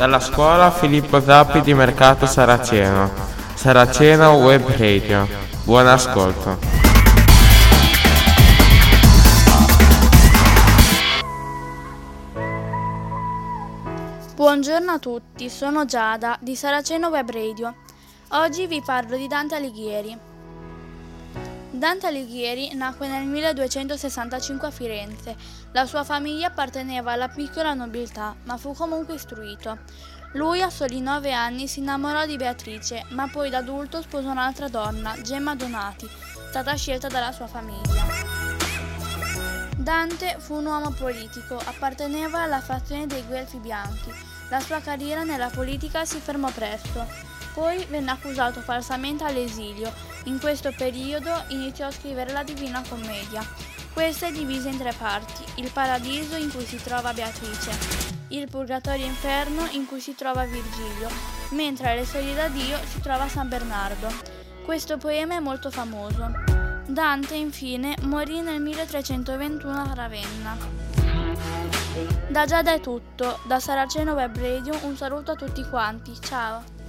Dalla scuola Filippo Zappi di Mercato Saraceno. Saraceno Web Radio. Buon ascolto. Buongiorno a tutti, sono Giada di Saraceno Web Radio. Oggi vi parlo di Dante Alighieri. Dante Alighieri nacque nel 1265 a Firenze. La sua famiglia apparteneva alla piccola nobiltà, ma fu comunque istruito. Lui a soli nove anni si innamorò di Beatrice, ma poi da adulto sposò un'altra donna, Gemma Donati, stata scelta dalla sua famiglia. Dante fu un uomo politico, apparteneva alla fazione dei Guelfi Bianchi. La sua carriera nella politica si fermò presto. Poi venne accusato falsamente all'esilio. In questo periodo iniziò a scrivere la Divina Commedia. Questa è divisa in tre parti: il paradiso in cui si trova Beatrice, il purgatorio inferno in cui si trova Virgilio, mentre alle soglie da Dio si trova San Bernardo. Questo poema è molto famoso. Dante, infine, morì nel 1321 a Ravenna. Da Giada è tutto, da Saraceno Web Radio un saluto a tutti quanti, ciao!